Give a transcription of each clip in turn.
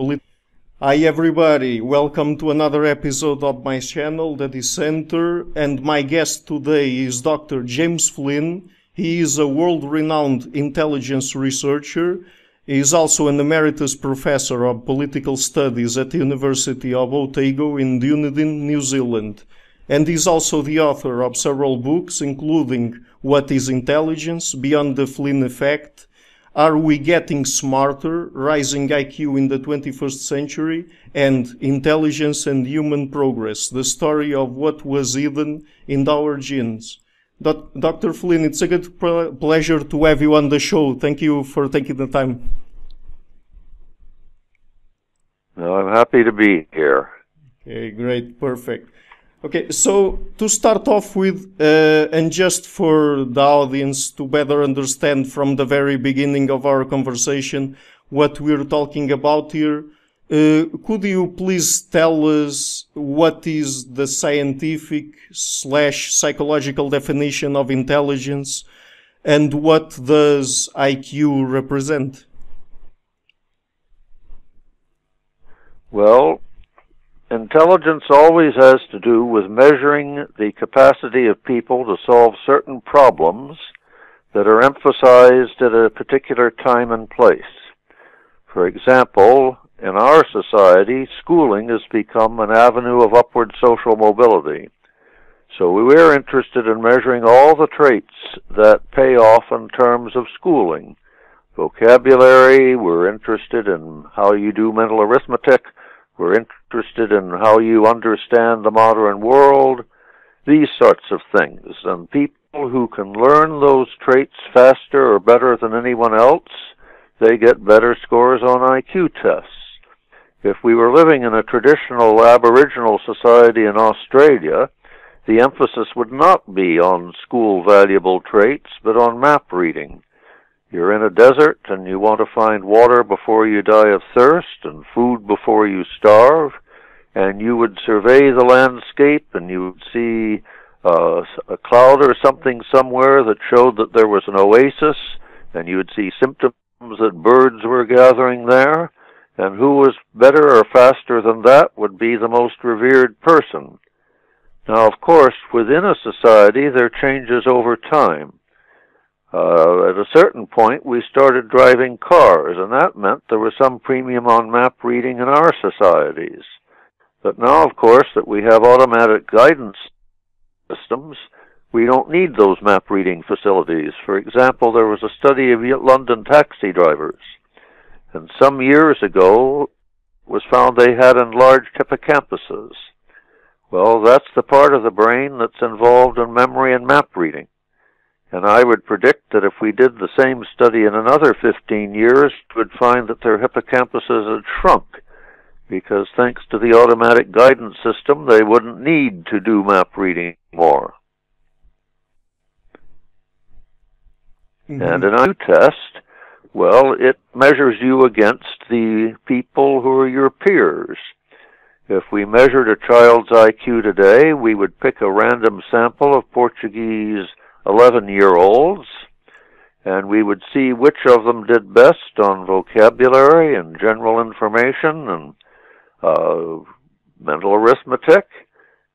Polit- Hi everybody, welcome to another episode of my channel, The Dissenter, and my guest today is Dr. James Flynn. He is a world-renowned intelligence researcher. He is also an emeritus professor of political studies at the University of Otago in Dunedin, New Zealand. And is also the author of several books, including What is Intelligence, Beyond the Flynn Effect, Are We Getting Smarter, Rising IQ in the 21st Century, and Intelligence and Human Progress, the story of what was hidden in our genes. Doc- Dr. Flynn, it's a good ple- pleasure to have you on the show. Thank you for taking the time. No, I'm happy to be here. Okay, great, perfect. Okay, so to start off with, uh, and just for the audience to better understand from the very beginning of our conversation what we're talking about here, uh, could you please tell us what is the scientific slash psychological definition of intelligence and what does IQ represent? Well, intelligence always has to do with measuring the capacity of people to solve certain problems that are emphasized at a particular time and place. For example, in our society, schooling has become an avenue of upward social mobility. So we're interested in measuring all the traits that pay off in terms of schooling. Vocabulary, we're interested in how you do mental arithmetic, we're interested in how you understand the modern world, these sorts of things. And people who can learn those traits faster or better than anyone else, they get better scores on IQ tests. If we were living in a traditional Aboriginal society in Australia, the emphasis would not be on school valuable traits, but on map reading. You're in a desert and you want to find water before you die of thirst and food before you starve, and you would survey the landscape and you would see uh, a cloud or something somewhere that showed that there was an oasis, and you would see symptoms that birds were gathering there, and who was better or faster than that would be the most revered person. Now, of course, within a society, there changes over time. Uh, at a certain point, we started driving cars, and that meant there was some premium on map reading in our societies. But now, of course, that we have automatic guidance systems, we don't need those map reading facilities. For example, there was a study of London taxi drivers, and some years ago was found they had enlarged hippocampuses. Well, that's the part of the brain that's involved in memory and map reading. And I would predict that if we did the same study in another 15 years, we would find that their hippocampuses had shrunk. Because thanks to the automatic guidance system, they wouldn't need to do map reading more. Mm-hmm. And an IQ test, well, it measures you against the people who are your peers. If we measured a child's IQ today, we would pick a random sample of Portuguese 11 year olds, and we would see which of them did best on vocabulary and general information and uh, mental arithmetic.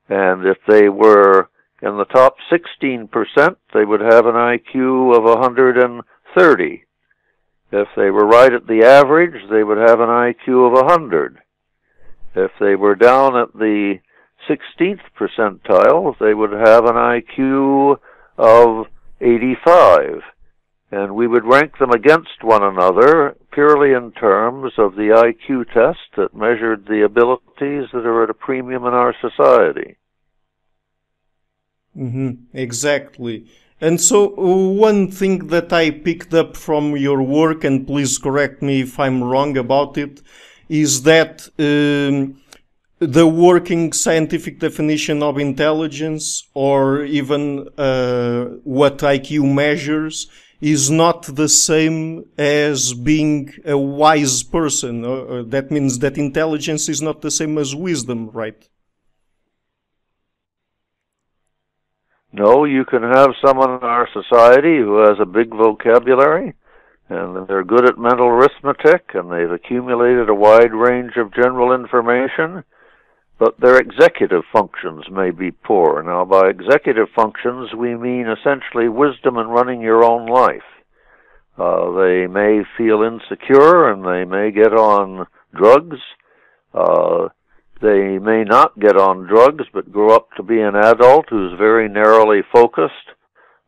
And if they were in the top 16%, they would have an IQ of 130. If they were right at the average, they would have an IQ of 100. If they were down at the 16th percentile, they would have an IQ of 85. And we would rank them against one another purely in terms of the IQ test that measured the abilities that are at a premium in our society. Mm-hmm, exactly. And so, uh, one thing that I picked up from your work, and please correct me if I'm wrong about it, is that um, the working scientific definition of intelligence, or even uh, what IQ measures, is not the same as being a wise person. Uh, uh, that means that intelligence is not the same as wisdom, right? No, you can have someone in our society who has a big vocabulary, and they're good at mental arithmetic, and they've accumulated a wide range of general information, but their executive functions may be poor. Now, by executive functions, we mean essentially wisdom in running your own life. Uh, they may feel insecure and they may get on drugs. Uh, they may not get on drugs but grow up to be an adult who's very narrowly focused.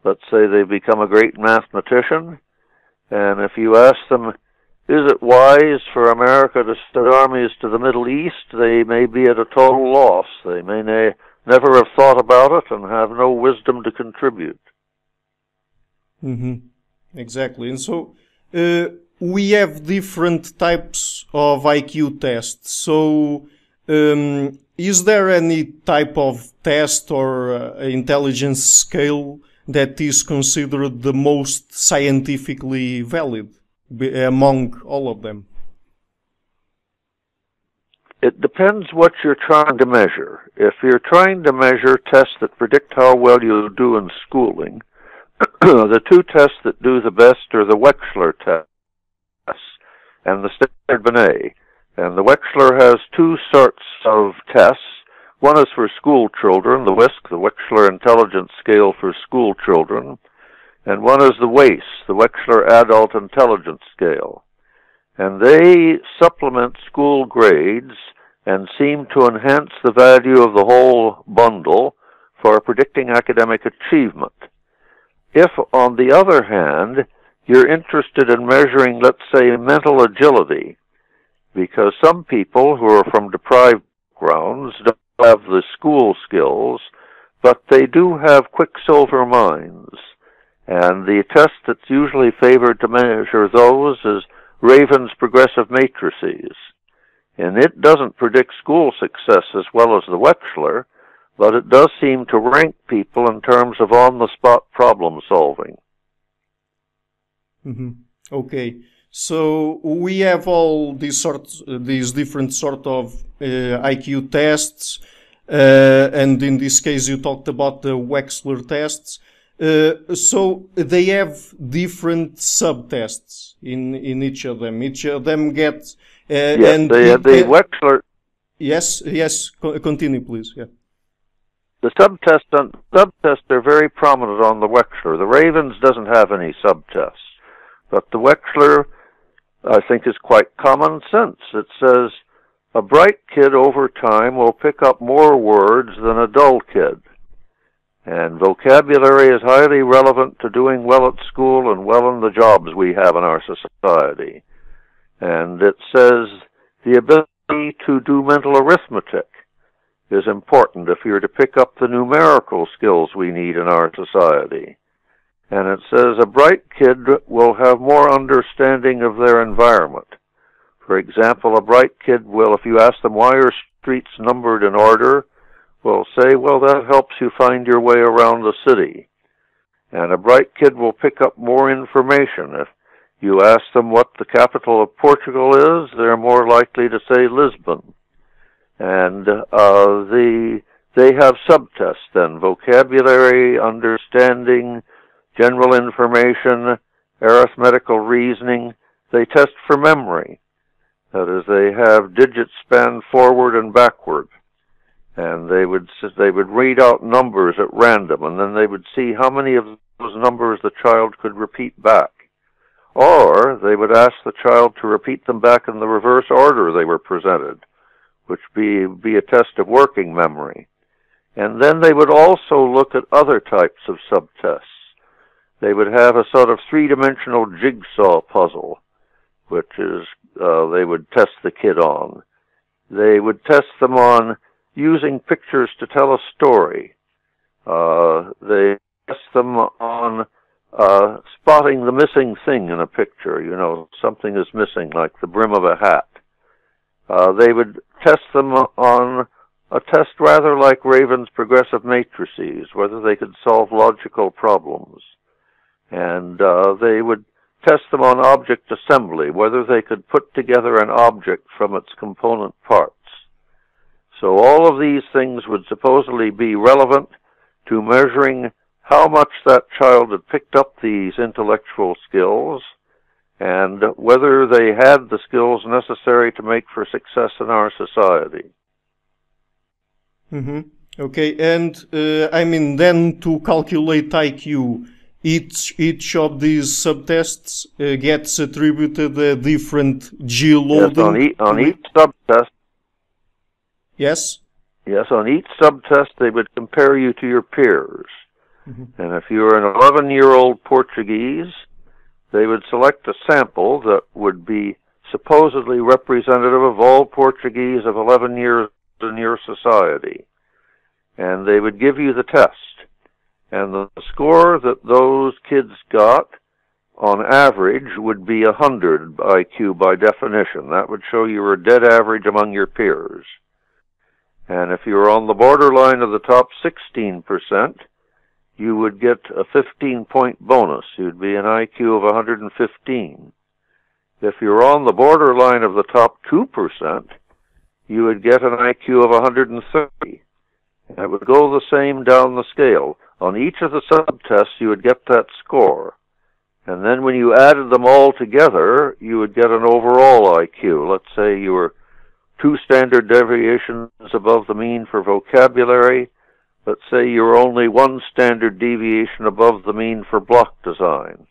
Let's say they become a great mathematician. And if you ask them, is it wise for America to send armies to the Middle East? They may be at a total loss. They may ne- never have thought about it and have no wisdom to contribute. Mm-hmm. Exactly. And so uh, we have different types of IQ tests. So um, is there any type of test or uh, intelligence scale that is considered the most scientifically valid among all of them? It depends what you're trying to measure. If you're trying to measure tests that predict how well you'll do in schooling, the two tests that do the best are the Wechsler tests and the Stanford Binet. And the Wechsler has two sorts of tests. One is for school children, the WISC, the Wechsler Intelligence Scale for School Children, and one is the WAIS, the Wechsler Adult Intelligence Scale. And they supplement school grades and seem to enhance the value of the whole bundle for predicting academic achievement. If, on the other hand, you're interested in measuring, let's say, mental agility, because some people who are from deprived backgrounds don't have the school skills, but they do have quicksilver minds. And the test that's usually favored to measure those is Raven's progressive matrices. And it doesn't predict school success as well as the Wechsler, but it does seem to rank people in terms of on-the-spot problem solving. Mm-hmm. Okay, so we have all these sorts, these different sort of uh, IQ tests, uh, and in this case, you talked about the Wechsler tests. Uh, so they have different subtests in in each of them. Each of them get uh, yes, and the, the Wechsler. Yes, yes. Continue, please. Yeah. The subtests, subtests are very prominent on the Wechsler. The Ravens doesn't have any subtests, but the Wechsler, I think, is quite common sense. It says a bright kid over time will pick up more words than a dull kid. And vocabulary is highly relevant to doing well at school and well in the jobs we have in our society. And it says the ability to do mental arithmetic is important if you're to pick up the numerical skills we need in our society. And it says a bright kid will have more understanding of their environment. For example, a bright kid will, if you ask them why are streets numbered in order, will say, well, that helps you find your way around the city. And a bright kid will pick up more information. If you ask them what the capital of Portugal is, they're more likely to say Lisbon and uh, the they have subtests then vocabulary, understanding, general information, arithmetical reasoning. They test for memory. That is, they have digits span forward and backward, and they would they would read out numbers at random, and then they would see how many of those numbers the child could repeat back. Or they would ask the child to repeat them back in the reverse order they were presented which be be a test of working memory. And then they would also look at other types of subtests. They would have a sort of three-dimensional jigsaw puzzle, which is uh, they would test the kid on. They would test them on using pictures to tell a story. Uh, they test them on uh, spotting the missing thing in a picture. You know, something is missing, like the brim of a hat. Uh, they would test them on a test rather like Raven's progressive matrices, whether they could solve logical problems. And uh, they would test them on object assembly, whether they could put together an object from its component parts. So all of these things would supposedly be relevant to measuring how much that child had picked up these intellectual skills and whether they had the skills necessary to make for success in our society. Mm-hmm. Okay, and uh, I mean, then to calculate IQ, each each of these subtests uh, gets attributed a different G loading. Yes, on, e- on each subtest. Yes. Yes, on each subtest they would compare you to your peers. Mm-hmm. And if you were an 11 year old Portuguese, they would select a sample that would be supposedly representative of all Portuguese of 11 years in your society. And they would give you the test. And the score that those kids got on average would be 100 IQ by definition. That would show you were dead average among your peers. And if you were on the borderline of the top 16%, you would get a 15 point bonus. You'd be an IQ of 115. If you're on the borderline of the top 2%, you would get an IQ of 130. And it would go the same down the scale. On each of the subtests, you would get that score. And then when you added them all together, you would get an overall IQ. Let's say you were two standard deviations above the mean for vocabulary, but say you're only one standard deviation above the mean for block design.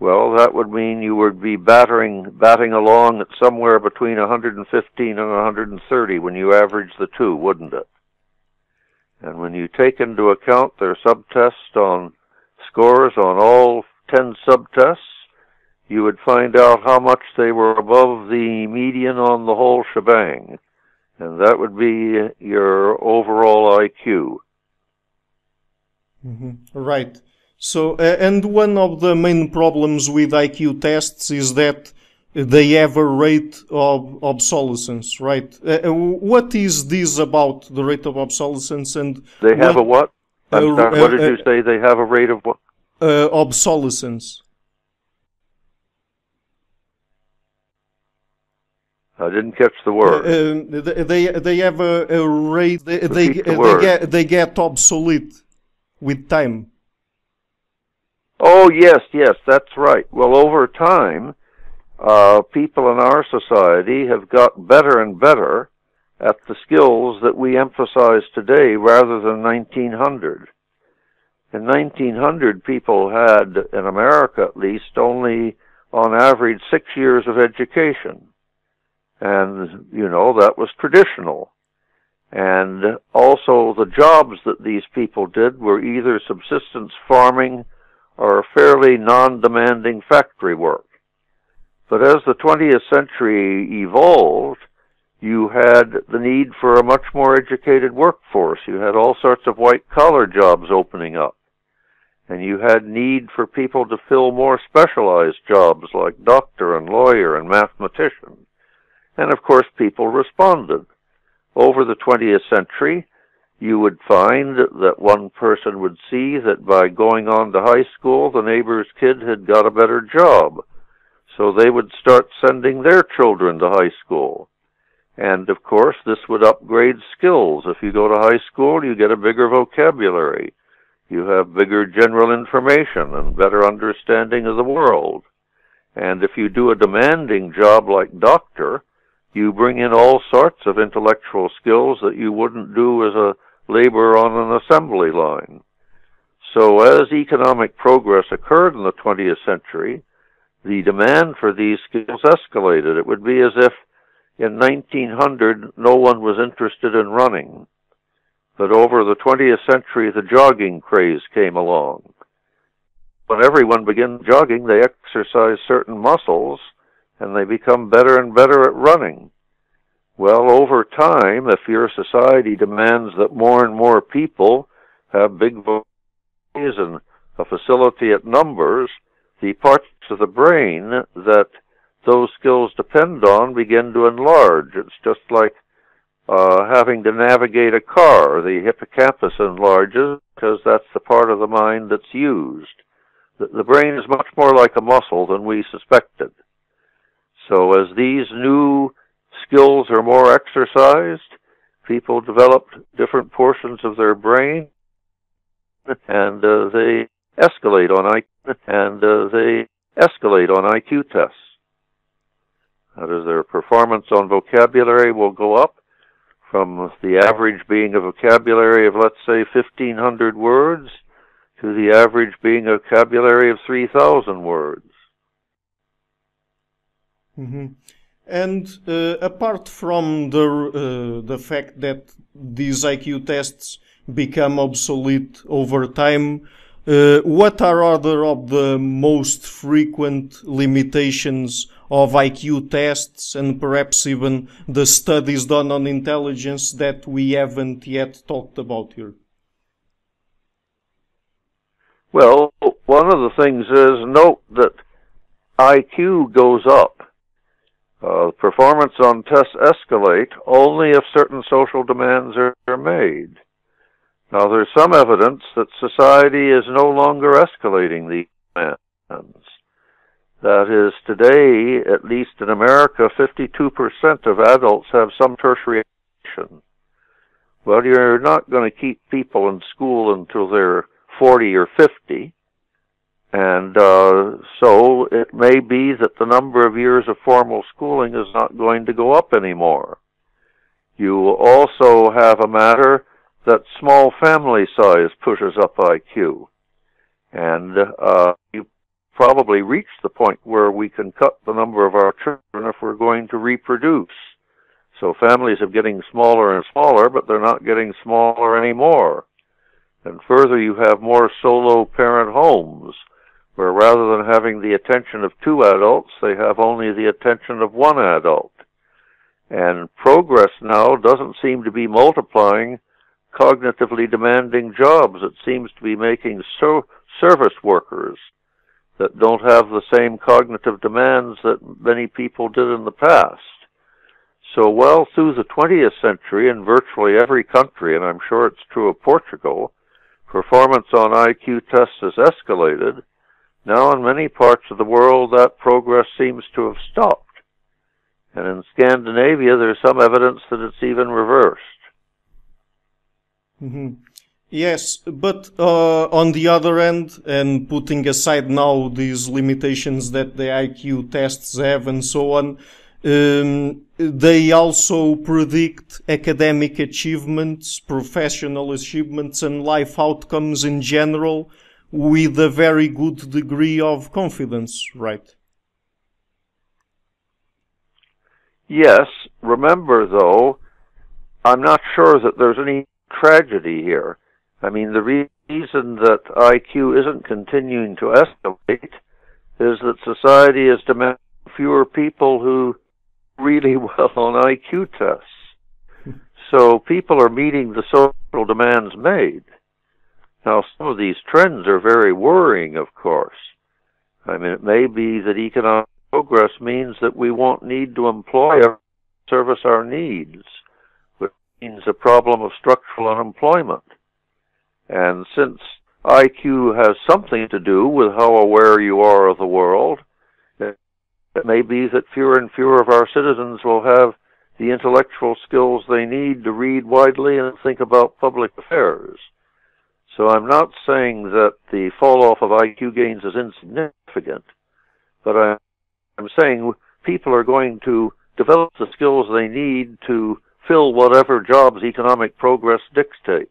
Well, that would mean you would be battering, batting along at somewhere between 115 and 130 when you average the two, wouldn't it? And when you take into account their subtests on scores on all 10 subtests, you would find out how much they were above the median on the whole shebang. And that would be your overall IQ. Mm-hmm. Right. So, uh, and one of the main problems with IQ tests is that they have a rate of obsolescence, right? Uh, what is this about the rate of obsolescence and they have what, a what? Uh, sorry, what did you say? They have a rate of what? Uh, obsolescence. I didn't catch the word. Uh, they they have a, a rate. They they, the they, get they get obsolete with time. Oh yes, yes, that's right. Well, over time, uh, people in our society have got better and better at the skills that we emphasize today, rather than 1900. In 1900, people had, in America at least, only on average six years of education. And, you know, that was traditional. And also the jobs that these people did were either subsistence farming or fairly non-demanding factory work. But as the 20th century evolved, you had the need for a much more educated workforce. You had all sorts of white collar jobs opening up. And you had need for people to fill more specialized jobs like doctor and lawyer and mathematician. And of course people responded. Over the 20th century, you would find that one person would see that by going on to high school, the neighbor's kid had got a better job. So they would start sending their children to high school. And of course, this would upgrade skills. If you go to high school, you get a bigger vocabulary. You have bigger general information and better understanding of the world. And if you do a demanding job like doctor, you bring in all sorts of intellectual skills that you wouldn't do as a laborer on an assembly line. So as economic progress occurred in the 20th century, the demand for these skills escalated. It would be as if in 1900 no one was interested in running. But over the 20th century, the jogging craze came along. When everyone began jogging, they exercised certain muscles and they become better and better at running. Well, over time, if your society demands that more and more people have big bodies and a facility at numbers, the parts of the brain that those skills depend on begin to enlarge. It's just like uh, having to navigate a car. The hippocampus enlarges because that's the part of the mind that's used. The, the brain is much more like a muscle than we suspected. So as these new skills are more exercised, people develop different portions of their brain, and uh, they escalate on IQ, and uh, they escalate on IQ tests. That is, their performance on vocabulary will go up from the average being a vocabulary of, let's say, 1,500 words to the average being a vocabulary of 3,000 words. Mm-hmm. And uh, apart from the uh, the fact that these IQ tests become obsolete over time, uh, what are other of the most frequent limitations of IQ tests and perhaps even the studies done on intelligence that we haven't yet talked about here? Well, one of the things is note that IQ goes up. Uh, performance on tests escalate only if certain social demands are, are made. Now, there's some evidence that society is no longer escalating these demands. That is, today, at least in America, 52% of adults have some tertiary education. Well, you're not going to keep people in school until they're 40 or 50. And uh, so it may be that the number of years of formal schooling is not going to go up anymore. You also have a matter that small family size pushes up IQ. And uh, you probably reach the point where we can cut the number of our children if we're going to reproduce. So families are getting smaller and smaller, but they're not getting smaller anymore. And further, you have more solo parent homes, where rather than having the attention of two adults, they have only the attention of one adult. And progress now doesn't seem to be multiplying cognitively demanding jobs. It seems to be making so service workers that don't have the same cognitive demands that many people did in the past. So well through the 20th century in virtually every country, and I'm sure it's true of Portugal, performance on IQ tests has escalated. Now in many parts of the world that progress seems to have stopped. And in Scandinavia there's some evidence that it's even reversed. Mm-hmm. Yes, but uh, on the other end, and putting aside now these limitations that the IQ tests have and so on, um, they also predict academic achievements, professional achievements, and life outcomes in general with a very good degree of confidence, right? Yes. Remember, though, I'm not sure that there's any tragedy here. I mean, the reason that IQ isn't continuing to escalate is that society is demanding fewer people who really well on IQ tests. so people are meeting the social demands made. Now, some of these trends are very worrying, of course. I mean, it may be that economic progress means that we won't need to employ or service our needs which means a problem of structural unemployment. And since IQ has something to do with how aware you are of the world, it may be that fewer and fewer of our citizens will have the intellectual skills they need to read widely and think about public affairs. So I'm not saying that the fall off of IQ gains is insignificant, but I'm saying people are going to develop the skills they need to fill whatever jobs economic progress dictates.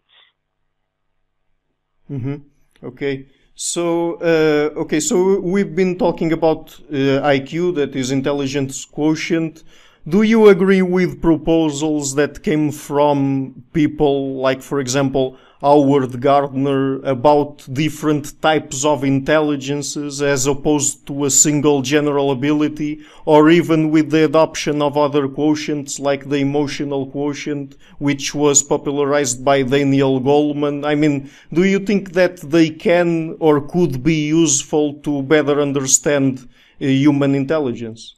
Mm-hmm. Okay. So, uh, okay, so we've been talking about uh, IQ, that is intelligence quotient. Do you agree with proposals that came from people like, for example, Howard Gardner about different types of intelligences as opposed to a single general ability, or even with the adoption of other quotients like the emotional quotient, which was popularized by Daniel Goleman. I mean, do you think that they can or could be useful to better understand uh, human intelligence?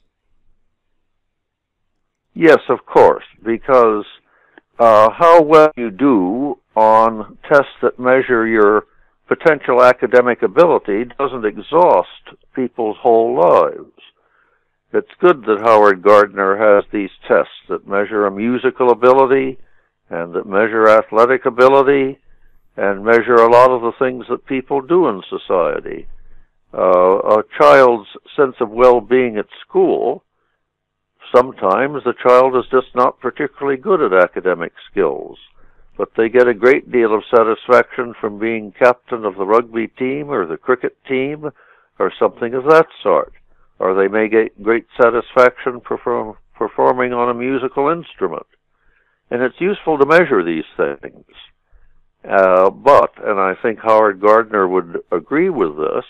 Yes, of course, because uh, how well you do on tests that measure your potential academic ability doesn't exhaust people's whole lives. It's good that Howard Gardner has these tests that measure a musical ability and that measure athletic ability and measure a lot of the things that people do in society. uh, a child's sense of well-being at school, sometimes the child is just not particularly good at academic skills, but they get a great deal of satisfaction from being captain of the rugby team or the cricket team or something of that sort. Or they may get great satisfaction perform, performing on a musical instrument. And it's useful to measure these things. Uh, but, and I think Howard Gardner would agree with this,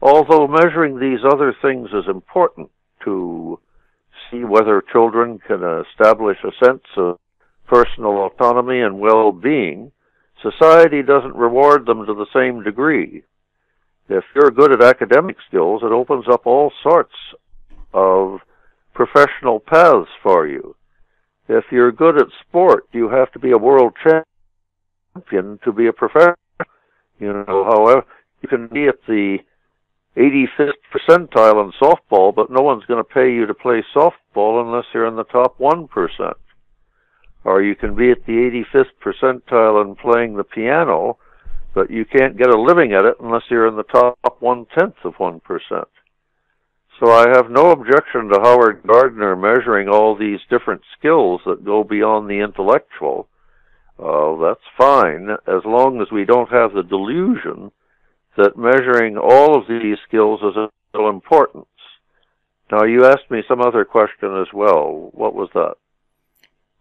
although measuring these other things is important to see whether children can establish a sense of personal autonomy and well-being, society doesn't reward them to the same degree. If you're good at academic skills, it opens up all sorts of professional paths for you. If you're good at sport, you have to be a world champion to be a professional. You know, however, you can be at the 85th percentile in softball, but no one's going to pay you to play softball unless you're in the top 1%. Or you can be at the 85th percentile in playing the piano, but you can't get a living at it unless you're in the top one tenth of 1%. So I have no objection to Howard Gardner measuring all these different skills that go beyond the intellectual. Uh, that's fine, as long as we don't have the delusion that measuring all of these skills is of importance. Now, you asked me some other question as well. What was that?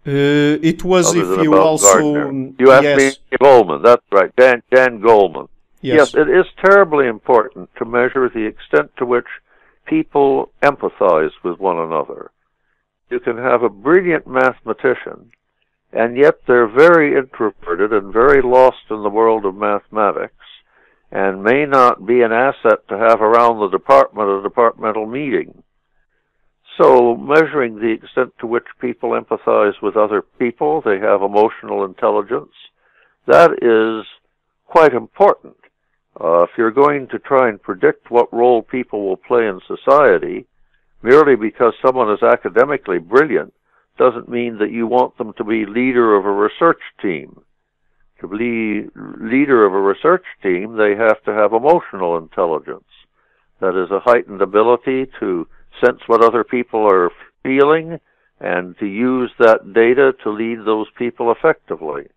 Uh, it was Other if you also. Gardner. You asked yes. me Goleman. That's right, Dan, Dan Goleman. Yes. yes, it is terribly important to measure the extent to which people empathize with one another. You can have a brilliant mathematician, and yet they're very introverted and very lost in the world of mathematics and may not be an asset to have around the department at a departmental meeting. So, measuring the extent to which people empathize with other people, they have emotional intelligence, that is quite important. Uh, if you're going to try and predict what role people will play in society, merely because someone is academically brilliant doesn't mean that you want them to be leader of a research team to be leader of a research team, they have to have emotional intelligence. That is a heightened ability to sense what other people are feeling and to use that data to lead those people effectively.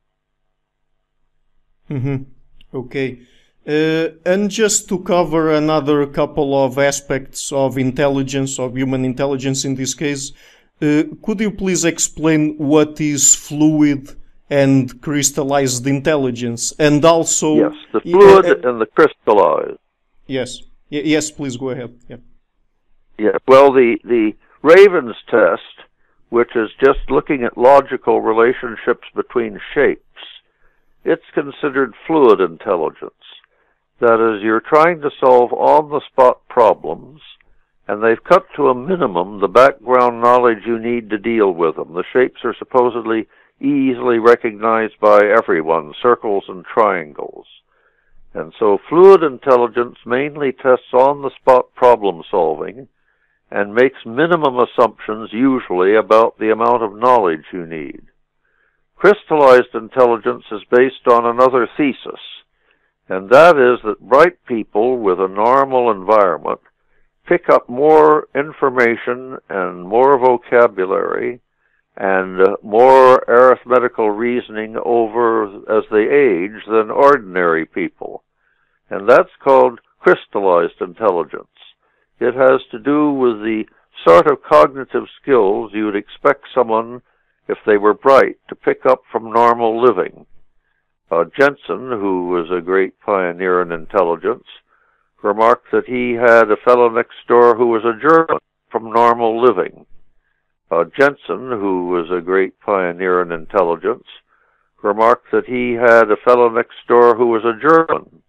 Mm-hmm. Okay. Uh, and just to cover another couple of aspects of intelligence, of human intelligence in this case, uh, could you please explain what is fluid and crystallized intelligence, and also yes, the fluid uh, and the crystallized. Yes, y- yes, please go ahead. Yeah. Yeah. Well, the the Raven's test, which is just looking at logical relationships between shapes, it's considered fluid intelligence. That is, you're trying to solve on-the-spot problems, and they've cut to a minimum the background knowledge you need to deal with them. The shapes are supposedly easily recognized by everyone, circles and triangles. And so fluid intelligence mainly tests on-the-spot problem solving and makes minimum assumptions usually about the amount of knowledge you need. Crystallized intelligence is based on another thesis, and that is that bright people with a normal environment pick up more information and more vocabulary and uh, more arithmetical reasoning over as they age than ordinary people. And that's called crystallized intelligence. It has to do with the sort of cognitive skills you would expect someone, if they were bright, to pick up from normal living. Uh, Jensen, who was a great pioneer in intelligence, remarked that he had a fellow next door who was a German from normal living. Uh, Jensen, who was a great pioneer in intelligence, remarked that he had a fellow next door who was a German,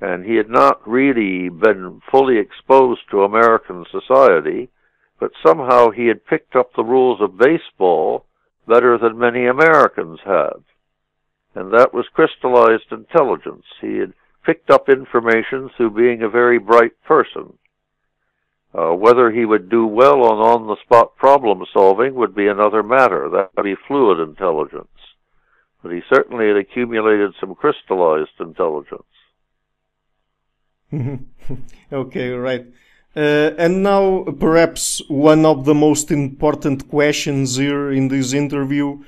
and he had not really been fully exposed to American society, but somehow he had picked up the rules of baseball better than many Americans had. And that was crystallized intelligence. He had picked up information through being a very bright person. Uh, whether he would do well on on-the-spot problem solving would be another matter. That would be fluid intelligence. But he certainly had accumulated some crystallized intelligence. okay, right. Uh, and now, perhaps one of the most important questions here in this interview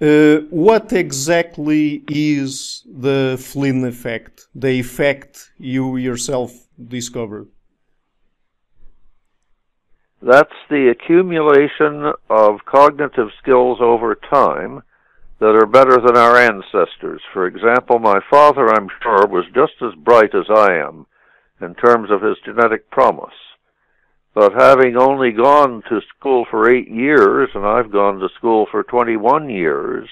uh, what exactly is the Flynn effect, the effect you yourself discovered? That's the accumulation of cognitive skills over time that are better than our ancestors. For example, my father, I'm sure, was just as bright as I am in terms of his genetic promise. But having only gone to school for eight years, and I've gone to school for 21 years,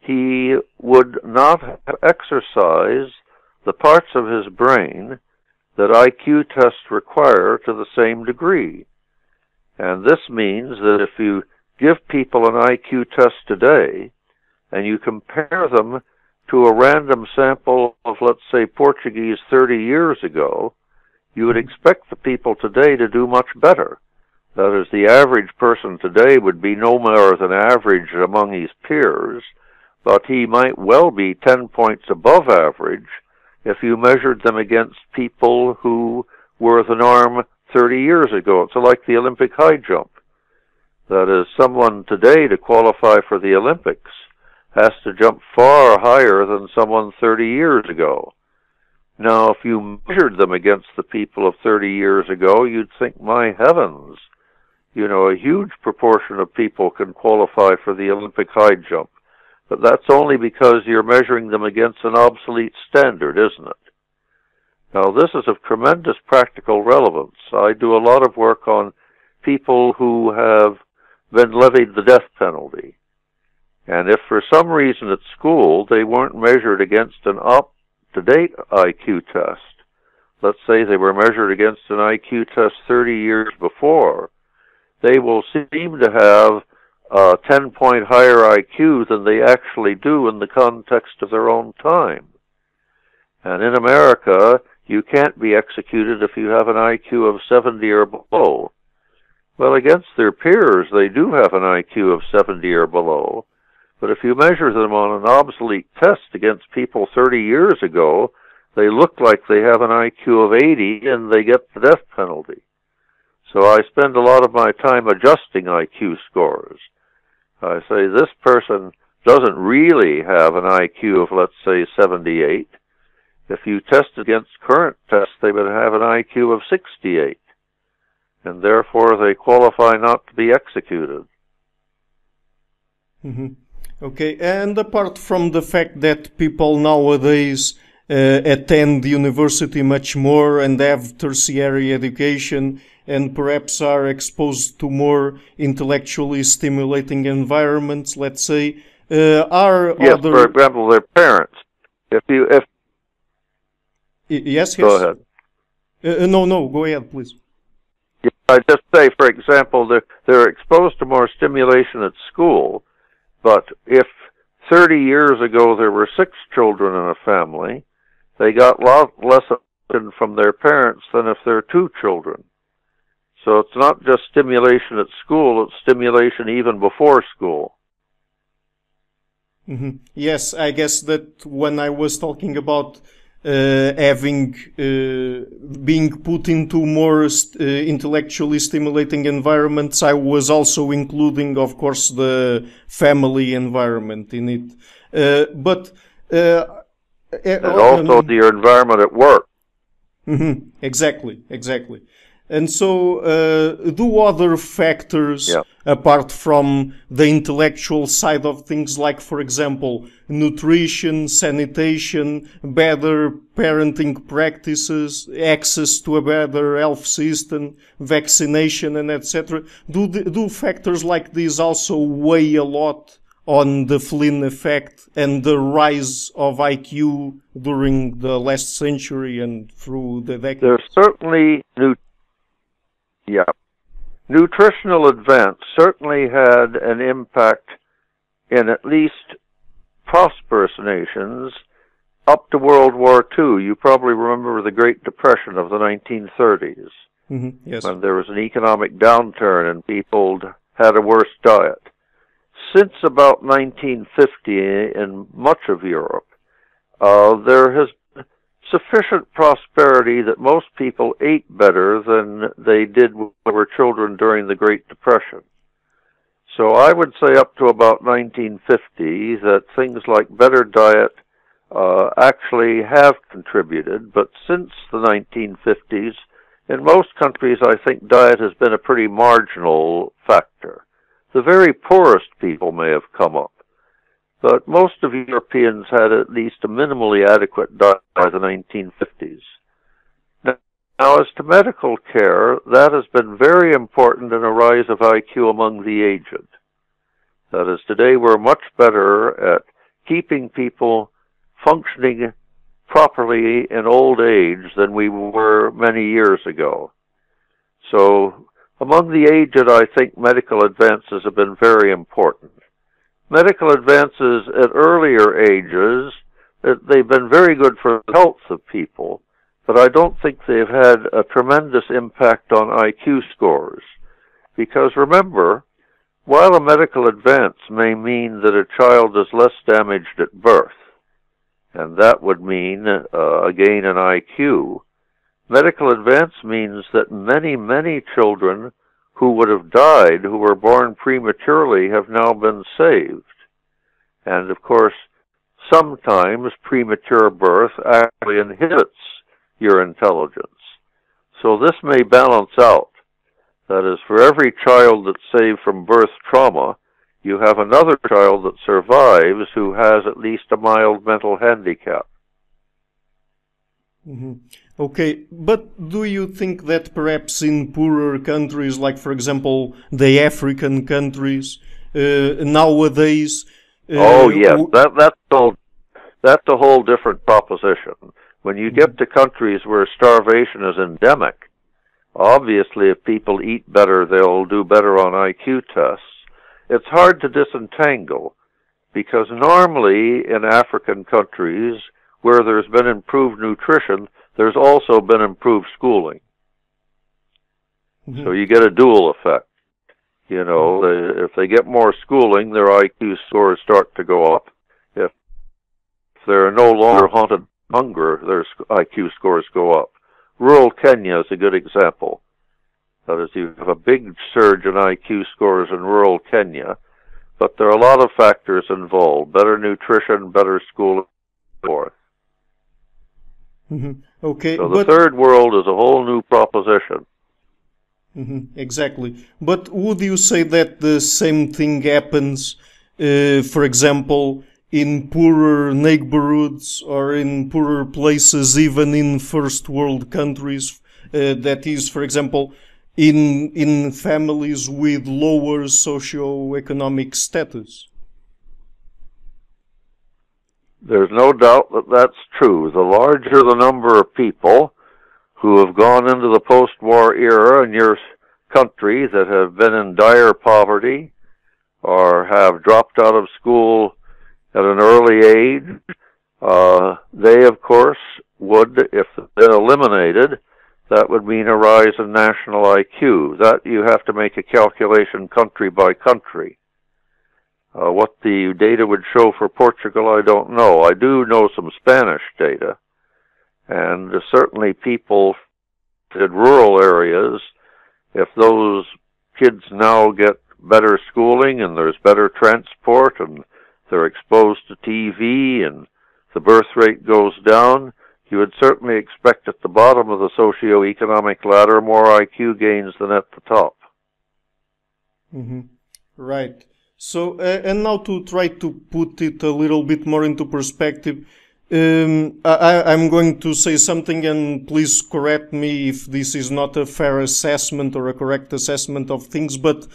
he would not exercise the parts of his brain that IQ tests require to the same degree. And this means that if you give people an IQ test today and you compare them to a random sample of, let's say, Portuguese 30 years ago, you would expect the people today to do much better. That is, the average person today would be no more than average among his peers, but he might well be 10 points above average if you measured them against people who were the norm 30 years ago. It's like the Olympic high jump. That is, someone today to qualify for the Olympics has to jump far higher than someone 30 years ago. Now, if you measured them against the people of 30 years ago, you'd think, my heavens, you know, a huge proportion of people can qualify for the Olympic high jump. But that's only because you're measuring them against an obsolete standard, isn't it? Now, this is of tremendous practical relevance. I do a lot of work on people who have been levied the death penalty. And if for some reason at school they weren't measured against an up to date IQ test, let's say they were measured against an IQ test 30 years before, they will seem to have a 10 point higher IQ than they actually do in the context of their own time. And in America, you can't be executed if you have an IQ of 70 or below. Well, against their peers, they do have an IQ of 70 or below. But if you measure them on an obsolete test against people 30 years ago, they look like they have an IQ of 80 and they get the death penalty. So I spend a lot of my time adjusting IQ scores. I say this person doesn't really have an IQ of, let's say, 78. If you test against current tests, they would have an IQ of 68. And therefore they qualify not to be executed. Mm-hmm. Okay, and apart from the fact that people nowadays uh, attend university much more and have tertiary education and perhaps are exposed to more intellectually stimulating environments, let's say, uh, are yes, other... for example, their parents. If you if yes, yes. Go ahead. Uh, no, no, go ahead, please. I just say, for example, they're they're exposed to more stimulation at school but if 30 years ago there were six children in a family, they got a lot less attention from their parents than if there are two children. So it's not just stimulation at school, it's stimulation even before school. Mm-hmm. Yes, I guess that when I was talking about uh, having uh, being put into more st- uh, intellectually stimulating environments. I was also including, of course, the family environment in it. Uh, but uh, and also um, your environment at work. Mm-hmm, exactly, exactly. And so, uh, do other factors, yeah. Apart from the intellectual side of things, like, for example, nutrition, sanitation, better parenting practices, access to a better health system, vaccination, and etc., do, do factors like these also weigh a lot on the Flynn effect and the rise of IQ during the last century and through the decades? There's certainly new yeah. Nutritional advance certainly had an impact in at least prosperous nations up to World War II. You probably remember the Great Depression of the 1930s. Mm-hmm. Yes. When there was an economic downturn and people had a worse diet. Since about 1950 in much of Europe, uh, there has sufficient prosperity that most people ate better than they did when they were children during the Great Depression. So I would say up to about 1950 that things like better diet uh, actually have contributed, but since the 1950s, in most countries, I think diet has been a pretty marginal factor. The very poorest people may have come up, but most of Europeans had at least a minimally adequate diet by the 1950s. Now, as to medical care, that has been very important in a rise of IQ among the aged. That is, today we're much better at keeping people functioning properly in old age than we were many years ago. So, among the aged, I think medical advances have been very important. Medical advances at earlier ages, they've been very good for the health of people but I don't think they've had a tremendous impact on IQ scores. Because remember, while a medical advance may mean that a child is less damaged at birth, and that would mean uh, a gain in IQ, medical advance means that many, many children who would have died, who were born prematurely, have now been saved. And of course, sometimes premature birth actually inhibits your intelligence. So this may balance out. That is, for every child that's saved from birth trauma, you have another child that survives who has at least a mild mental handicap. Mm-hmm. Okay, but do you think that perhaps in poorer countries, like for example the African countries, uh, nowadays? Uh, oh yes, that that's all. That's a whole different proposition. When you get to countries where starvation is endemic, obviously if people eat better, they'll do better on IQ tests. It's hard to disentangle because normally in African countries where there's been improved nutrition, there's also been improved schooling. Mm-hmm. So you get a dual effect. You know, they, if they get more schooling, their IQ scores start to go up. If they're no longer haunted hunger, their IQ scores go up. Rural Kenya is a good example. That is, you have a big surge in IQ scores in rural Kenya, but there are a lot of factors involved: better nutrition, better schooling, forth. Mm-hmm. Okay. So the but... third world is a whole new proposition. Mm-hmm. Exactly. But would you say that the same thing happens, uh, for example, in poorer neighborhoods or in poorer places, even in first world countries. Uh, that is, for example, in in families with lower socio-economic status. There's no doubt that that's true. The larger the number of people who have gone into the post-war era in your country that have been in dire poverty or have dropped out of school at an early age. Uh, they, of course, would, if they're eliminated, that would mean a rise in national IQ. That you have to make a calculation country by country. Uh, what the data would show for Portugal, I don't know. I do know some Spanish data, and uh, certainly people in rural areas, if those kids now get better schooling and there's better transport and they're exposed to TV and the birth rate goes down, you would certainly expect at the bottom of the socio-economic ladder more IQ gains than at the top. Mm-hmm. Right. So, uh, and now to try to put it a little bit more into perspective, um, I, am going to say something and please correct me if this is not a fair assessment or a correct assessment of things, but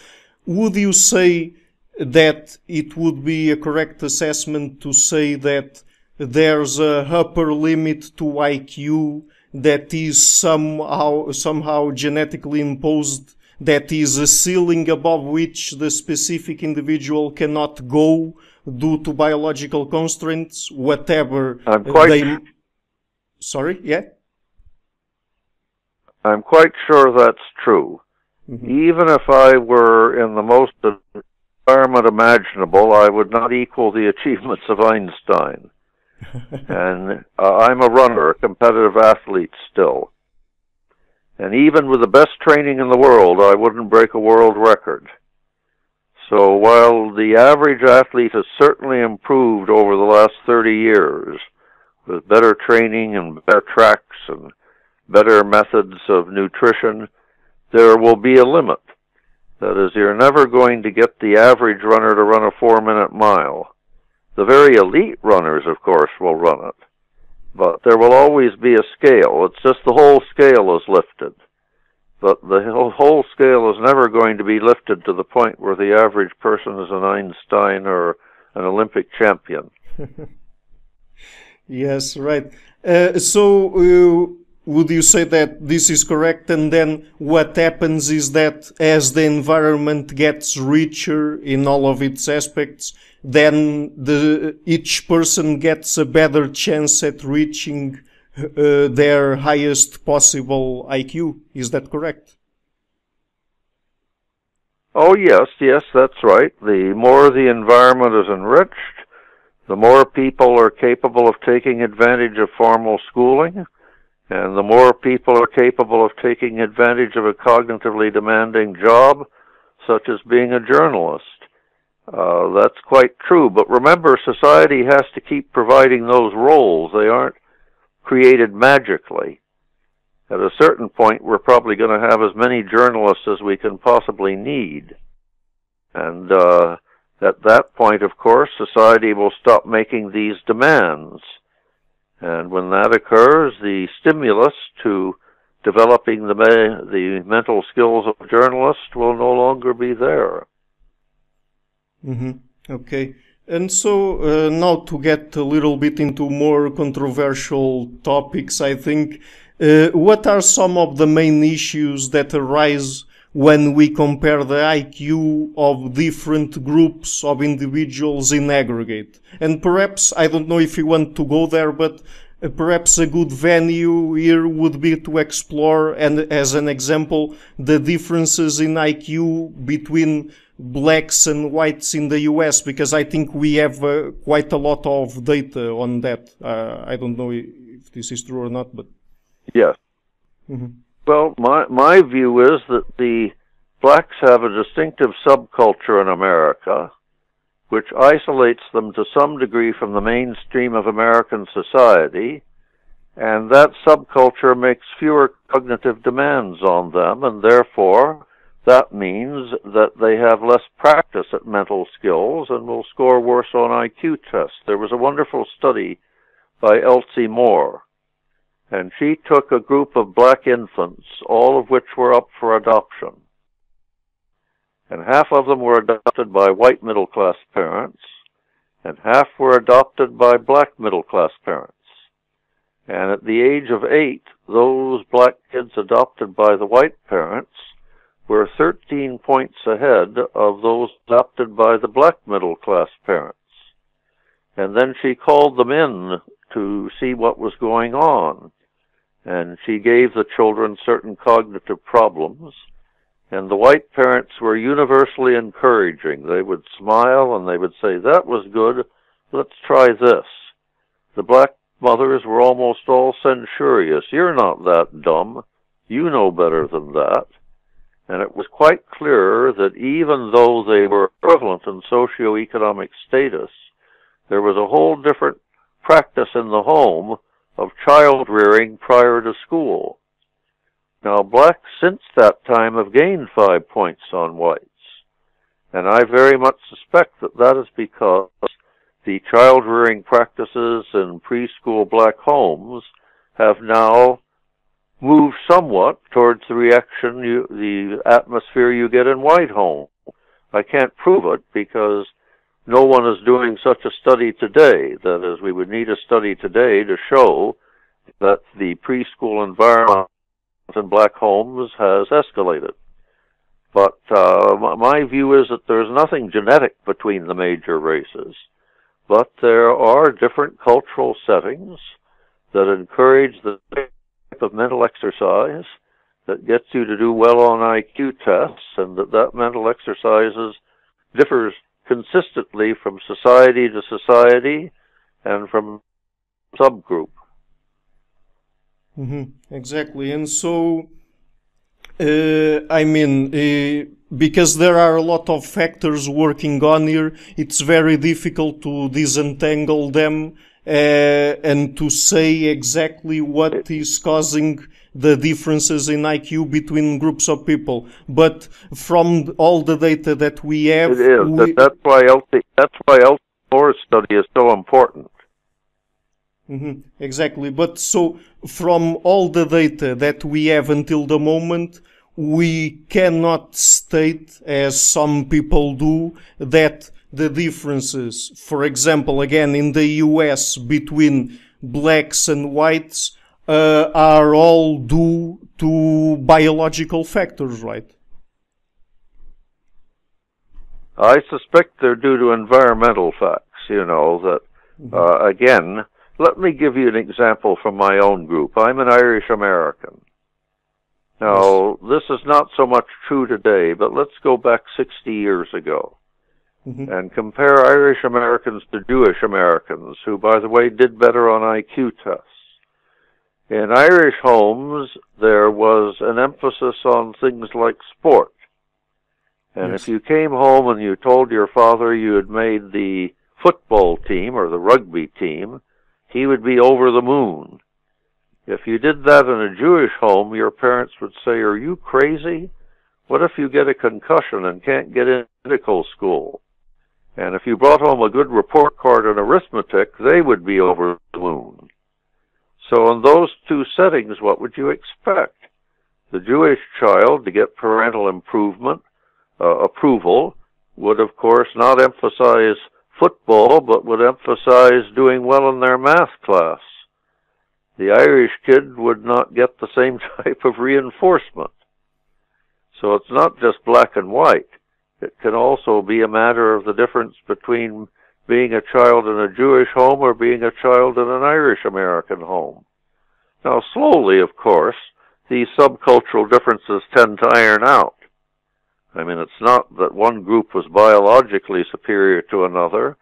would you say that it would be a correct assessment to say that there's a upper limit to IQ that is somehow somehow genetically imposed that is a ceiling above which the specific individual cannot go due to biological constraints whatever I'm quite they sorry yeah I'm quite sure that's true mm-hmm. even if I were in the most environment imaginable, I would not equal the achievements of Einstein. and uh, I'm a runner, a competitive athlete still. And even with the best training in the world, I wouldn't break a world record. So while the average athlete has certainly improved over the last 30 years with better training and better tracks and better methods of nutrition, there will be a limit. That is, you're never going to get the average runner to run a four minute mile. The very elite runners, of course, will run it. But there will always be a scale. It's just the whole scale is lifted. But the whole scale is never going to be lifted to the point where the average person is an Einstein or an Olympic champion. yes, right. Uh, so, uh, would you say that this is correct? And then what happens is that as the environment gets richer in all of its aspects, then the, each person gets a better chance at reaching uh, their highest possible IQ. Is that correct? Oh, yes, yes, that's right. The more the environment is enriched, the more people are capable of taking advantage of formal schooling, and the more people are capable of taking advantage of a cognitively demanding job, such as being a journalist. Uh, that's quite true. But remember, society has to keep providing those roles. They aren't created magically. At a certain point, we're probably going to have as many journalists as we can possibly need. And uh, at that point, of course, society will stop making these demands. And when that occurs, the stimulus to developing the, the mental skills of a journalist will no longer be there. Mm-hmm. Okay. And so uh, now to get a little bit into more controversial topics, I think, uh, what are some of the main issues that arise when we compare the IQ of different groups of individuals in aggregate? And perhaps, I don't know if you want to go there, but uh, perhaps a good venue here would be to explore, and as an example, the differences in IQ between blacks and whites in the US because I think we have uh, quite a lot of data on that. Uh, I don't know if this is true or not, but yes. Mm-hmm. Well, my my view is that the blacks have a distinctive subculture in America, which isolates them to some degree from the mainstream of American society. And that subculture makes fewer cognitive demands on them, and therefore that means that they have less practice at mental skills and will score worse on IQ tests. There was a wonderful study by Elsie Moore, and she took a group of black infants, all of which were up for adoption. And half of them were adopted by white middle class parents, and half were adopted by black middle class parents. And at the age of eight, those black kids adopted by the white parents were 13 points ahead of those adopted by the black middle class parents. And then she called them in to see what was going on. And she gave the children certain cognitive problems. And the white parents were universally encouraging. They would smile and they would say, that was good, let's try this. The black mothers were almost all censorious. You're not that dumb. You know better than that and it was quite clear that even though they were equivalent in socioeconomic status, there was a whole different practice in the home of child rearing prior to school. Now, blacks since that time have gained five points on whites, and I very much suspect that that is because the child rearing practices in preschool black homes have now moved somewhat towards the reaction, you, the atmosphere you get in white homes. I can't prove it because no one is doing such a study today. That is, we would need a study today to show that the preschool environment in black homes has escalated. But uh, my view is that there's nothing genetic between the major races, but there are different cultural settings that encourage the type of mental exercise that gets you to do well on IQ tests, and that that mental exercises differs consistently from society to society and from subgroup. Mm-hmm. Exactly. And so, uh, I mean, uh, because there are a lot of factors working on here, it's very difficult to disentangle them uh, and to say exactly what is causing the differences in IQ between groups of people. But from all the data that we have, it is. We, that's why LT, that's why LT study is so important. Mm-hmm, exactly. But so from all the data that we have until the moment, we cannot state, as some people do, that the differences, for example, again in the US between blacks and whites, uh, are all due to biological factors, right? I suspect they're due to environmental facts, you know, that, mm-hmm. uh, again, let me give you an example from my own group. I'm an Irish American. Now, this is not so much true today, but let's go back 60 years ago mm-hmm. and compare Irish Americans to Jewish Americans, who, by the way, did better on IQ tests. In Irish homes, there was an emphasis on things like sport. And yes. if you came home and you told your father you had made the football team or the rugby team, he would be over the moon. If you did that in a Jewish home, your parents would say, Are you crazy? What if you get a concussion and can't get into medical school? And if you brought home a good report card in arithmetic, they would be over the moon. So in those two settings, what would you expect? The Jewish child, to get parental improvement, uh, approval, would of course not emphasize football, but would emphasize doing well in their math class. The Irish kid would not get the same type of reinforcement. So it's not just black and white. It can also be a matter of the difference between being a child in a Jewish home or being a child in an Irish American home. Now, slowly, of course, these subcultural differences tend to iron out. I mean, it's not that one group was biologically superior to another.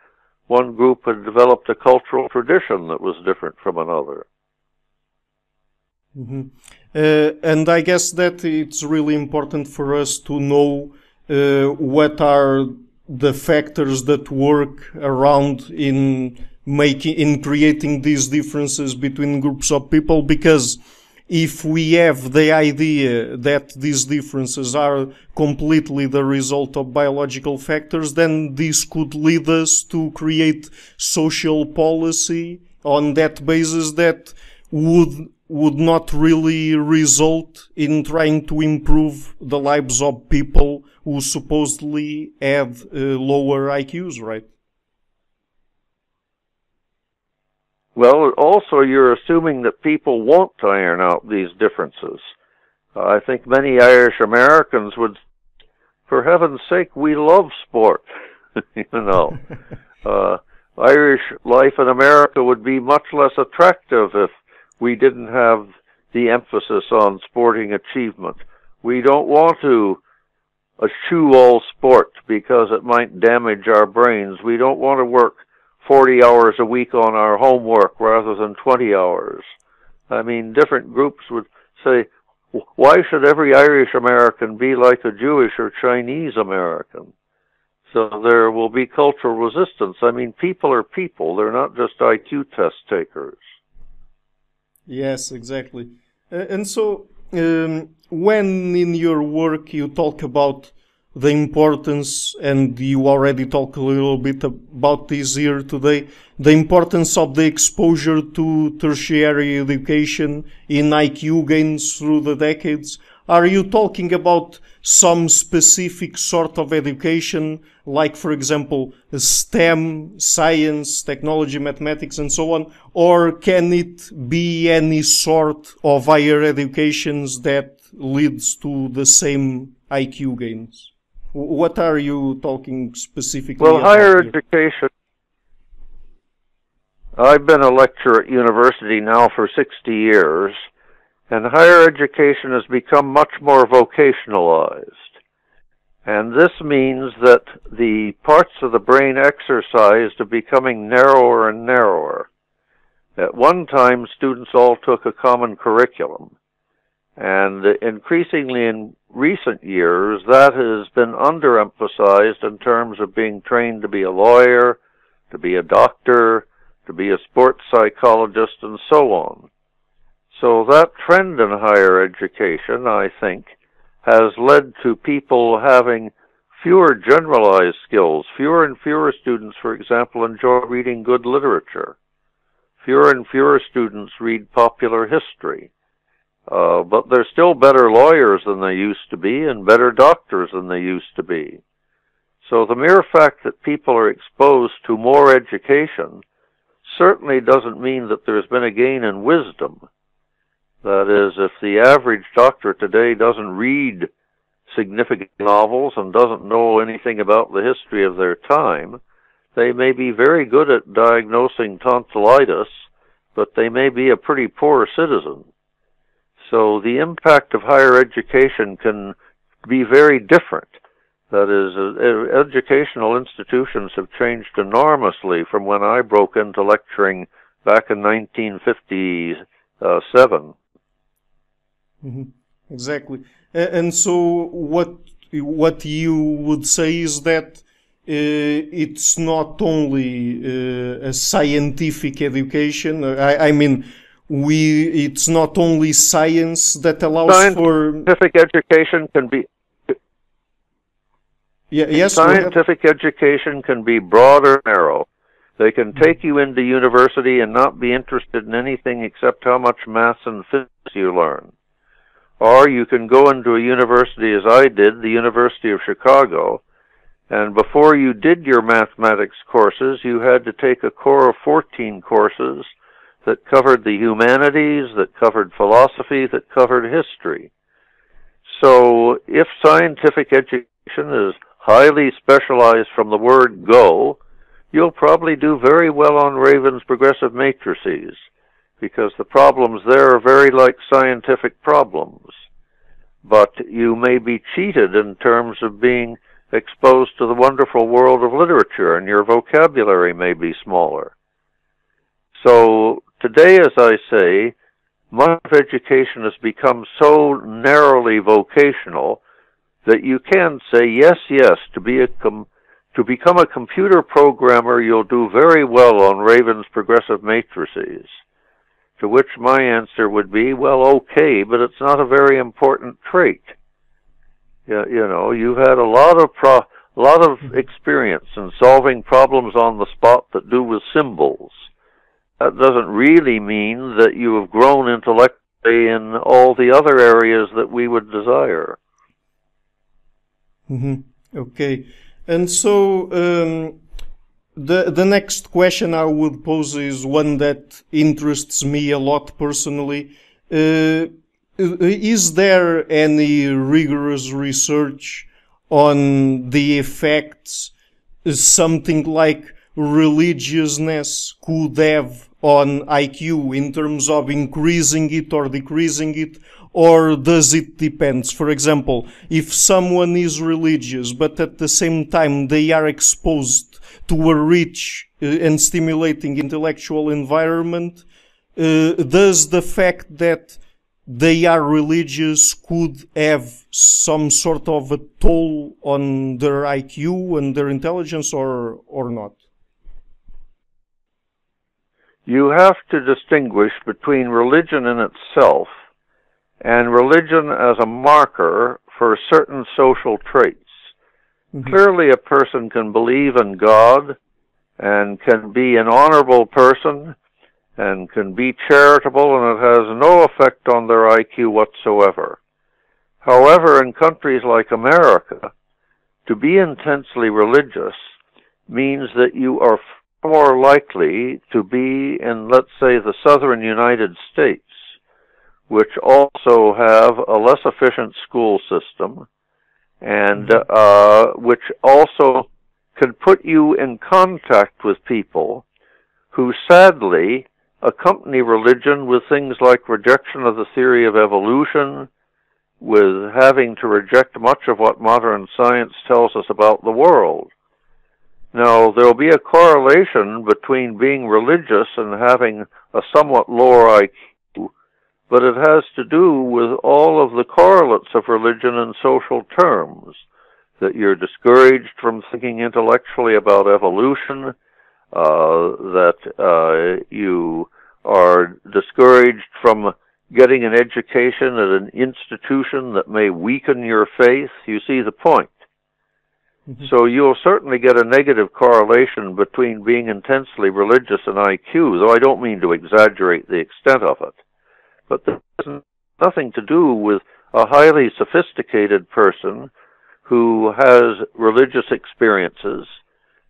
One group had developed a cultural tradition that was different from another. Mm-hmm. Uh, and I guess that it's really important for us to know uh, what are the factors that work around in making in creating these differences between groups of people because if we have the idea that these differences are completely the result of biological factors, then this could lead us to create social policy on that basis that would would not really result in trying to improve the lives of people who supposedly have uh, lower IQs, right? Well, also you're assuming that people want to iron out these differences. Uh, I think many Irish Americans would, for heaven's sake, we love sport. you know, uh, Irish life in America would be much less attractive if we didn't have the emphasis on sporting achievement. We don't want to eschew all sport because it might damage our brains. We don't want to work 40 hours a week on our homework rather than 20 hours. I mean, different groups would say, why should every Irish American be like a Jewish or Chinese American? So there will be cultural resistance. I mean, people are people. They're not just IQ test takers. Yes, exactly. And so, um, when in your work you talk about the importance, and you already talk a little bit about this here today, the importance of the exposure to tertiary education in IQ gains through the decades. Are you talking about some specific sort of education, like, for example, STEM, science, technology, mathematics, and so on? Or can it be any sort of higher educations that leads to the same IQ gains? What are you talking specifically Well, higher here? education. I've been a lecturer at university now for 60 years, and higher education has become much more vocationalized. And this means that the parts of the brain exercised are becoming narrower and narrower. At one time, students all took a common curriculum. And increasingly in recent years, that has been underemphasized in terms of being trained to be a lawyer, to be a doctor, to be a sports psychologist, and so on. So that trend in higher education, I think, has led to people having fewer generalized skills. Fewer and fewer students, for example, enjoy reading good literature. Fewer and fewer students read popular history. Uh, but they're still better lawyers than they used to be and better doctors than they used to be. So the mere fact that people are exposed to more education certainly doesn't mean that there's been a gain in wisdom. That is, if the average doctor today doesn't read significant novels and doesn't know anything about the history of their time, they may be very good at diagnosing tonsillitis, but they may be a pretty poor citizen. So the impact of higher education can be very different. That is, uh, educational institutions have changed enormously from when I broke into lecturing back in 1957. Mm-hmm. Exactly. And so what what you would say is that uh, it's not only uh, a scientific education. I, I, mean, we it's not only science that allows scientific for scientific education can be. Yeah, yes. Scientific education can be broad or narrow. They can take you into university and not be interested in anything except how much math and physics you learn. Or you can go into a university as I did, the University of Chicago, and before you did your mathematics courses, you had to take a core of 14 courses that covered the humanities, that covered philosophy, that covered history. So if scientific education is highly specialized from the word go, you'll probably do very well on Raven's progressive matrices because the problems there are very like scientific problems. But you may be cheated in terms of being exposed to the wonderful world of literature, and your vocabulary may be smaller. So today, as I say, much of education has become so narrowly vocational that you can say yes, yes to be a com- to become a computer programmer. You'll do very well on Raven's progressive matrices. To which my answer would be, well, okay, but it's not a very important trait. You, you know, you've had a lot of pro, lot of experience in solving problems on the spot that do with symbols. That doesn't really mean that you have grown intellectually in all the other areas that we would desire. Mm-hmm. Okay, and so um, the the next question I would pose is one that interests me a lot personally. Uh, is there any rigorous research on the effects something like religiousness could have on IQ in terms of increasing it or decreasing it? Or does it depend? For example, if someone is religious, but at the same time they are exposed to a rich uh, and stimulating intellectual environment, uh, does the fact that they are religious could have some sort of a toll on their IQ and their intelligence or, or not? You have to distinguish between religion in itself and religion as a marker for certain social traits. Mm-hmm. Clearly, a person can believe in God and can be an honorable person and can be charitable, and it has no effect on their IQ whatsoever. However, in countries like America, to be intensely religious means that you are more likely to be in, let's say, the southern United States, which also have a less efficient school system and mm-hmm. uh, which also can put you in contact with people who sadly accompany religion with things like rejection of the theory of evolution, with having to reject much of what modern science tells us about the world. Now, there will be a correlation between being religious and having a somewhat lower IQ, but it has to do with all of the correlates of religion in social terms. That you're discouraged from thinking intellectually about evolution, uh, that uh, you are discouraged from getting an education at an institution that may weaken your faith. You see the point. Mm-hmm. So you'll certainly get a negative correlation between being intensely religious and IQ, though I don't mean to exaggerate the extent of it. But there's nothing to do with a highly sophisticated person who has religious experiences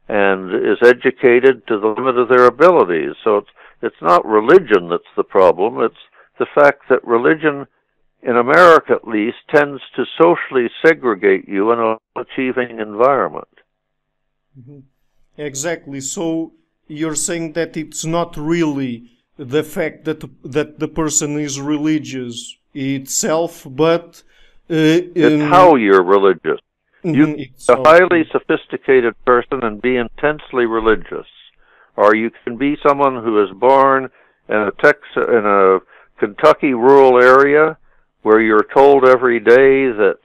and is educated to the limit of their abilities. So it's, it's not religion that's the problem, it's the fact that religion, in America at least, tends to socially segregate you in an achieving environment. Mm-hmm. Exactly. So you're saying that it's not really the fact that that the person is religious itself, but uh, it's how you're religious. You be a highly sophisticated person and be intensely religious, or you can be someone who is born in a Texas in a Kentucky rural area where you're told every day that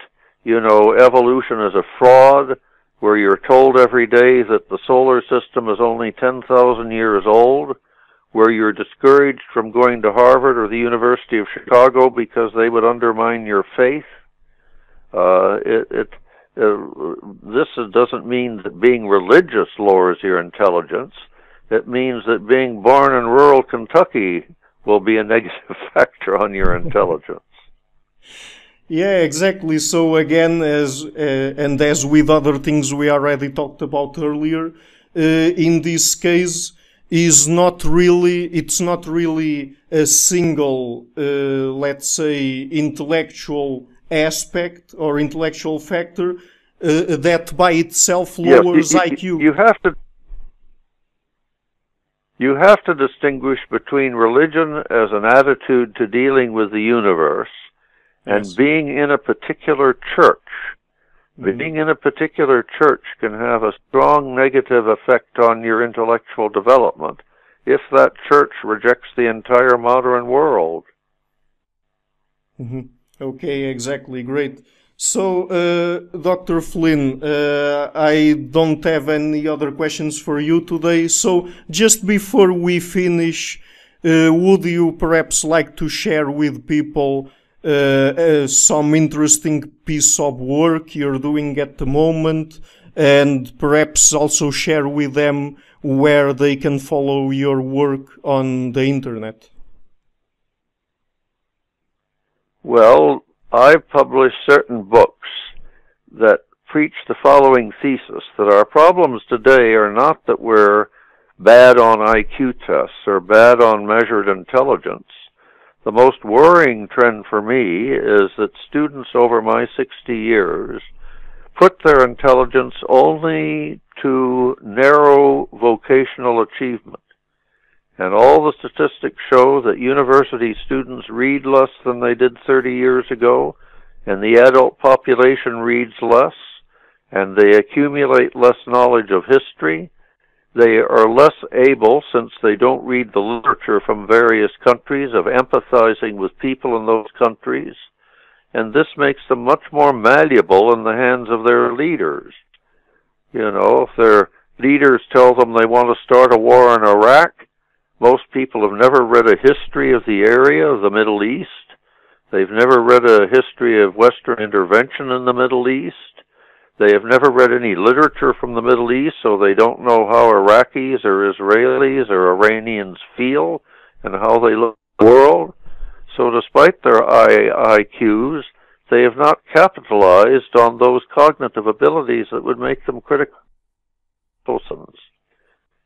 you know evolution is a fraud, where you're told every day that the solar system is only 10,000 years old, where you're discouraged from going to Harvard or the University of Chicago because they would undermine your faith. Uh, it, it uh, this doesn't mean that being religious lowers your intelligence. It means that being born in rural Kentucky will be a negative factor on your intelligence. Yeah, exactly. So again, as uh, and as with other things we already talked about earlier, uh, in this case, is not really it's not really a single, uh, let's say, intellectual aspect or intellectual factor uh, that by itself lowers yeah, you, IQ. You have to you have to distinguish between religion as an attitude to dealing with the universe and yes. being in a particular church. Mm-hmm. Being in a particular church can have a strong negative effect on your intellectual development if that church rejects the entire modern world. Mm-hmm. Okay, exactly. Great. So, uh, Dr. Flynn, uh, I don't have any other questions for you today. So, just before we finish, uh, would you perhaps like to share with people uh, uh, some interesting piece of work you're doing at the moment, and perhaps also share with them where they can follow your work on the internet? Well, I've published certain books that preach the following thesis that our problems today are not that we're bad on IQ tests or bad on measured intelligence. The most worrying trend for me is that students over my 60 years put their intelligence only to narrow vocational achievement. And all the statistics show that university students read less than they did 30 years ago, and the adult population reads less, and they accumulate less knowledge of history. They are less able, since they don't read the literature from various countries, of empathizing with people in those countries. And this makes them much more malleable in the hands of their leaders. You know, if their leaders tell them they want to start a war in Iraq, most people have never read a history of the area of the Middle East. They've never read a history of Western intervention in the Middle East. They have never read any literature from the Middle East, so they don't know how Iraqis or Israelis or Iranians feel and how they look at the world. So despite their IQs, they have not capitalized on those cognitive abilities that would make them critical persons.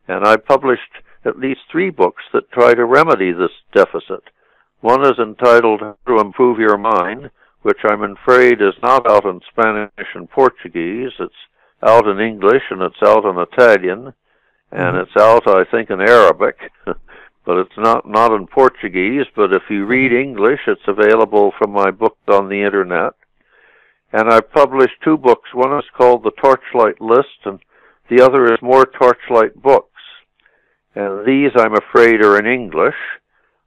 And I published at least three books that try to remedy this deficit. One is entitled How to Improve Your Mind, which I'm afraid is not out in Spanish and Portuguese. It's out in English and it's out in Italian and mm-hmm. it's out, I think, in Arabic. but it's not not in Portuguese. But if you read English, it's available from my book on the internet. And I've published two books. One is called The Torchlight List, and The other is more torchlight books. And these, I'm afraid, are in English,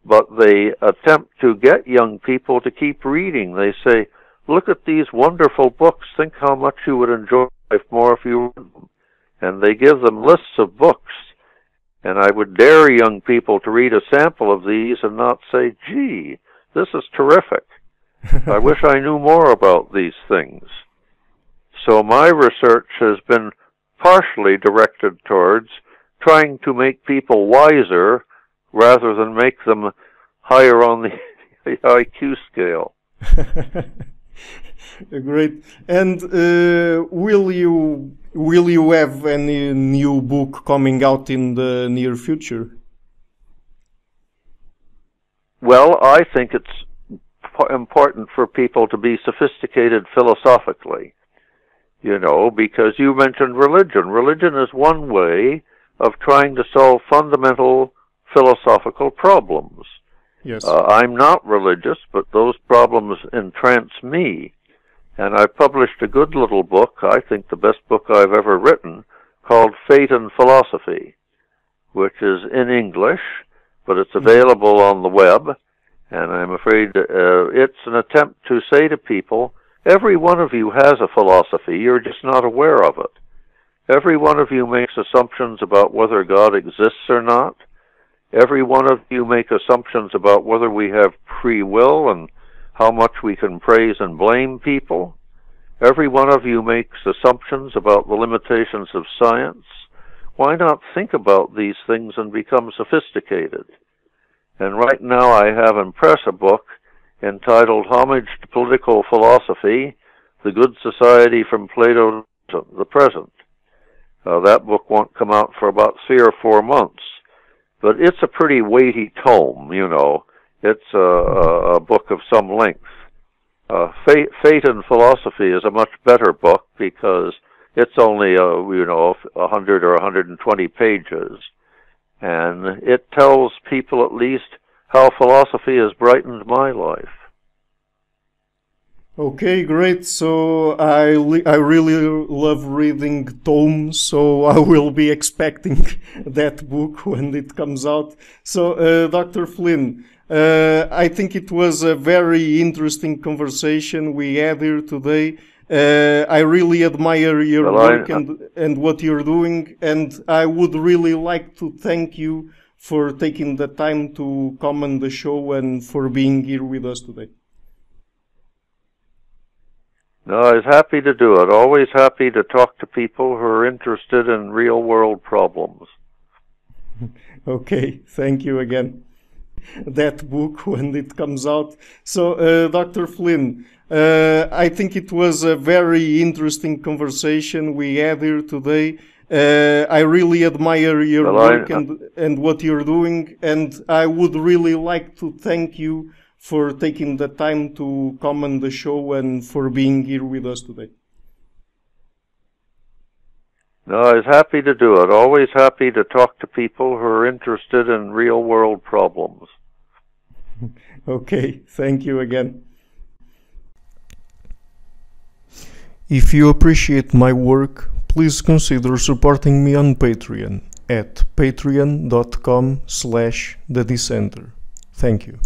but they attempt to get young people to keep reading. They say, look at these wonderful books. Think how much you would enjoy life more if you read them. And they give them lists of books. And I would dare young people to read a sample of these and not say, gee, this is terrific. I wish I knew more about these things. So my research has been partially directed towards trying to make people wiser rather than make them higher on the IQ scale. Great. And uh, will you will you have any new book coming out in the near future? Well, I think it's important for people to be sophisticated philosophically. You know, because you mentioned religion. Religion is one way of trying to solve fundamental philosophical problems. Yes. Uh, I'm not religious, but those problems entrance me. And I published a good little book, I think the best book I've ever written, called Fate and Philosophy, which is in English, but it's mm-hmm. available on the web. And I'm afraid uh, it's an attempt to say to people, every one of you has a philosophy, you're just not aware of it. Every one of you makes assumptions about whether God exists or not. Every one of you make assumptions about whether we have free will and how much we can praise and blame people. Every one of you makes assumptions about the limitations of science. Why not think about these things and become sophisticated? And right now I have in press a book entitled Homage to Political Philosophy, The Good Society from Plato to the Present. Uh, that book won't come out for about three or four months, but it's a pretty weighty tome. You know, it's a, a book of some length. Uh, Fate, Fate and Philosophy is a much better book because it's only a uh, you know a hundred or a hundred and twenty pages, and it tells people at least how philosophy has brightened my life. Okay, great. So I I really love reading tomes, so I will be expecting that book when it comes out. So, uh, Dr. Flynn, uh, I think it was a very interesting conversation we had here today. Uh, I really admire your well, work I, and and what you're doing, and I would really like to thank you for taking the time to come on the show and for being here with us today. No, I was happy to do it. Always happy to talk to people who are interested in real world problems. okay, thank you again. That book when it comes out. So, uh, Dr. Flynn, uh, I think it was a very interesting conversation we had here today. Uh, I really admire your well, work I, and, and what you're doing, and I would really like to thank you for taking the time to come on the show and for being here with us today. No, I was happy to do it. Always happy to talk to people who are interested in real world problems. okay, thank you again. If you appreciate my work, please consider supporting me on Patreon at patreon.com slash the dissenter. Thank you.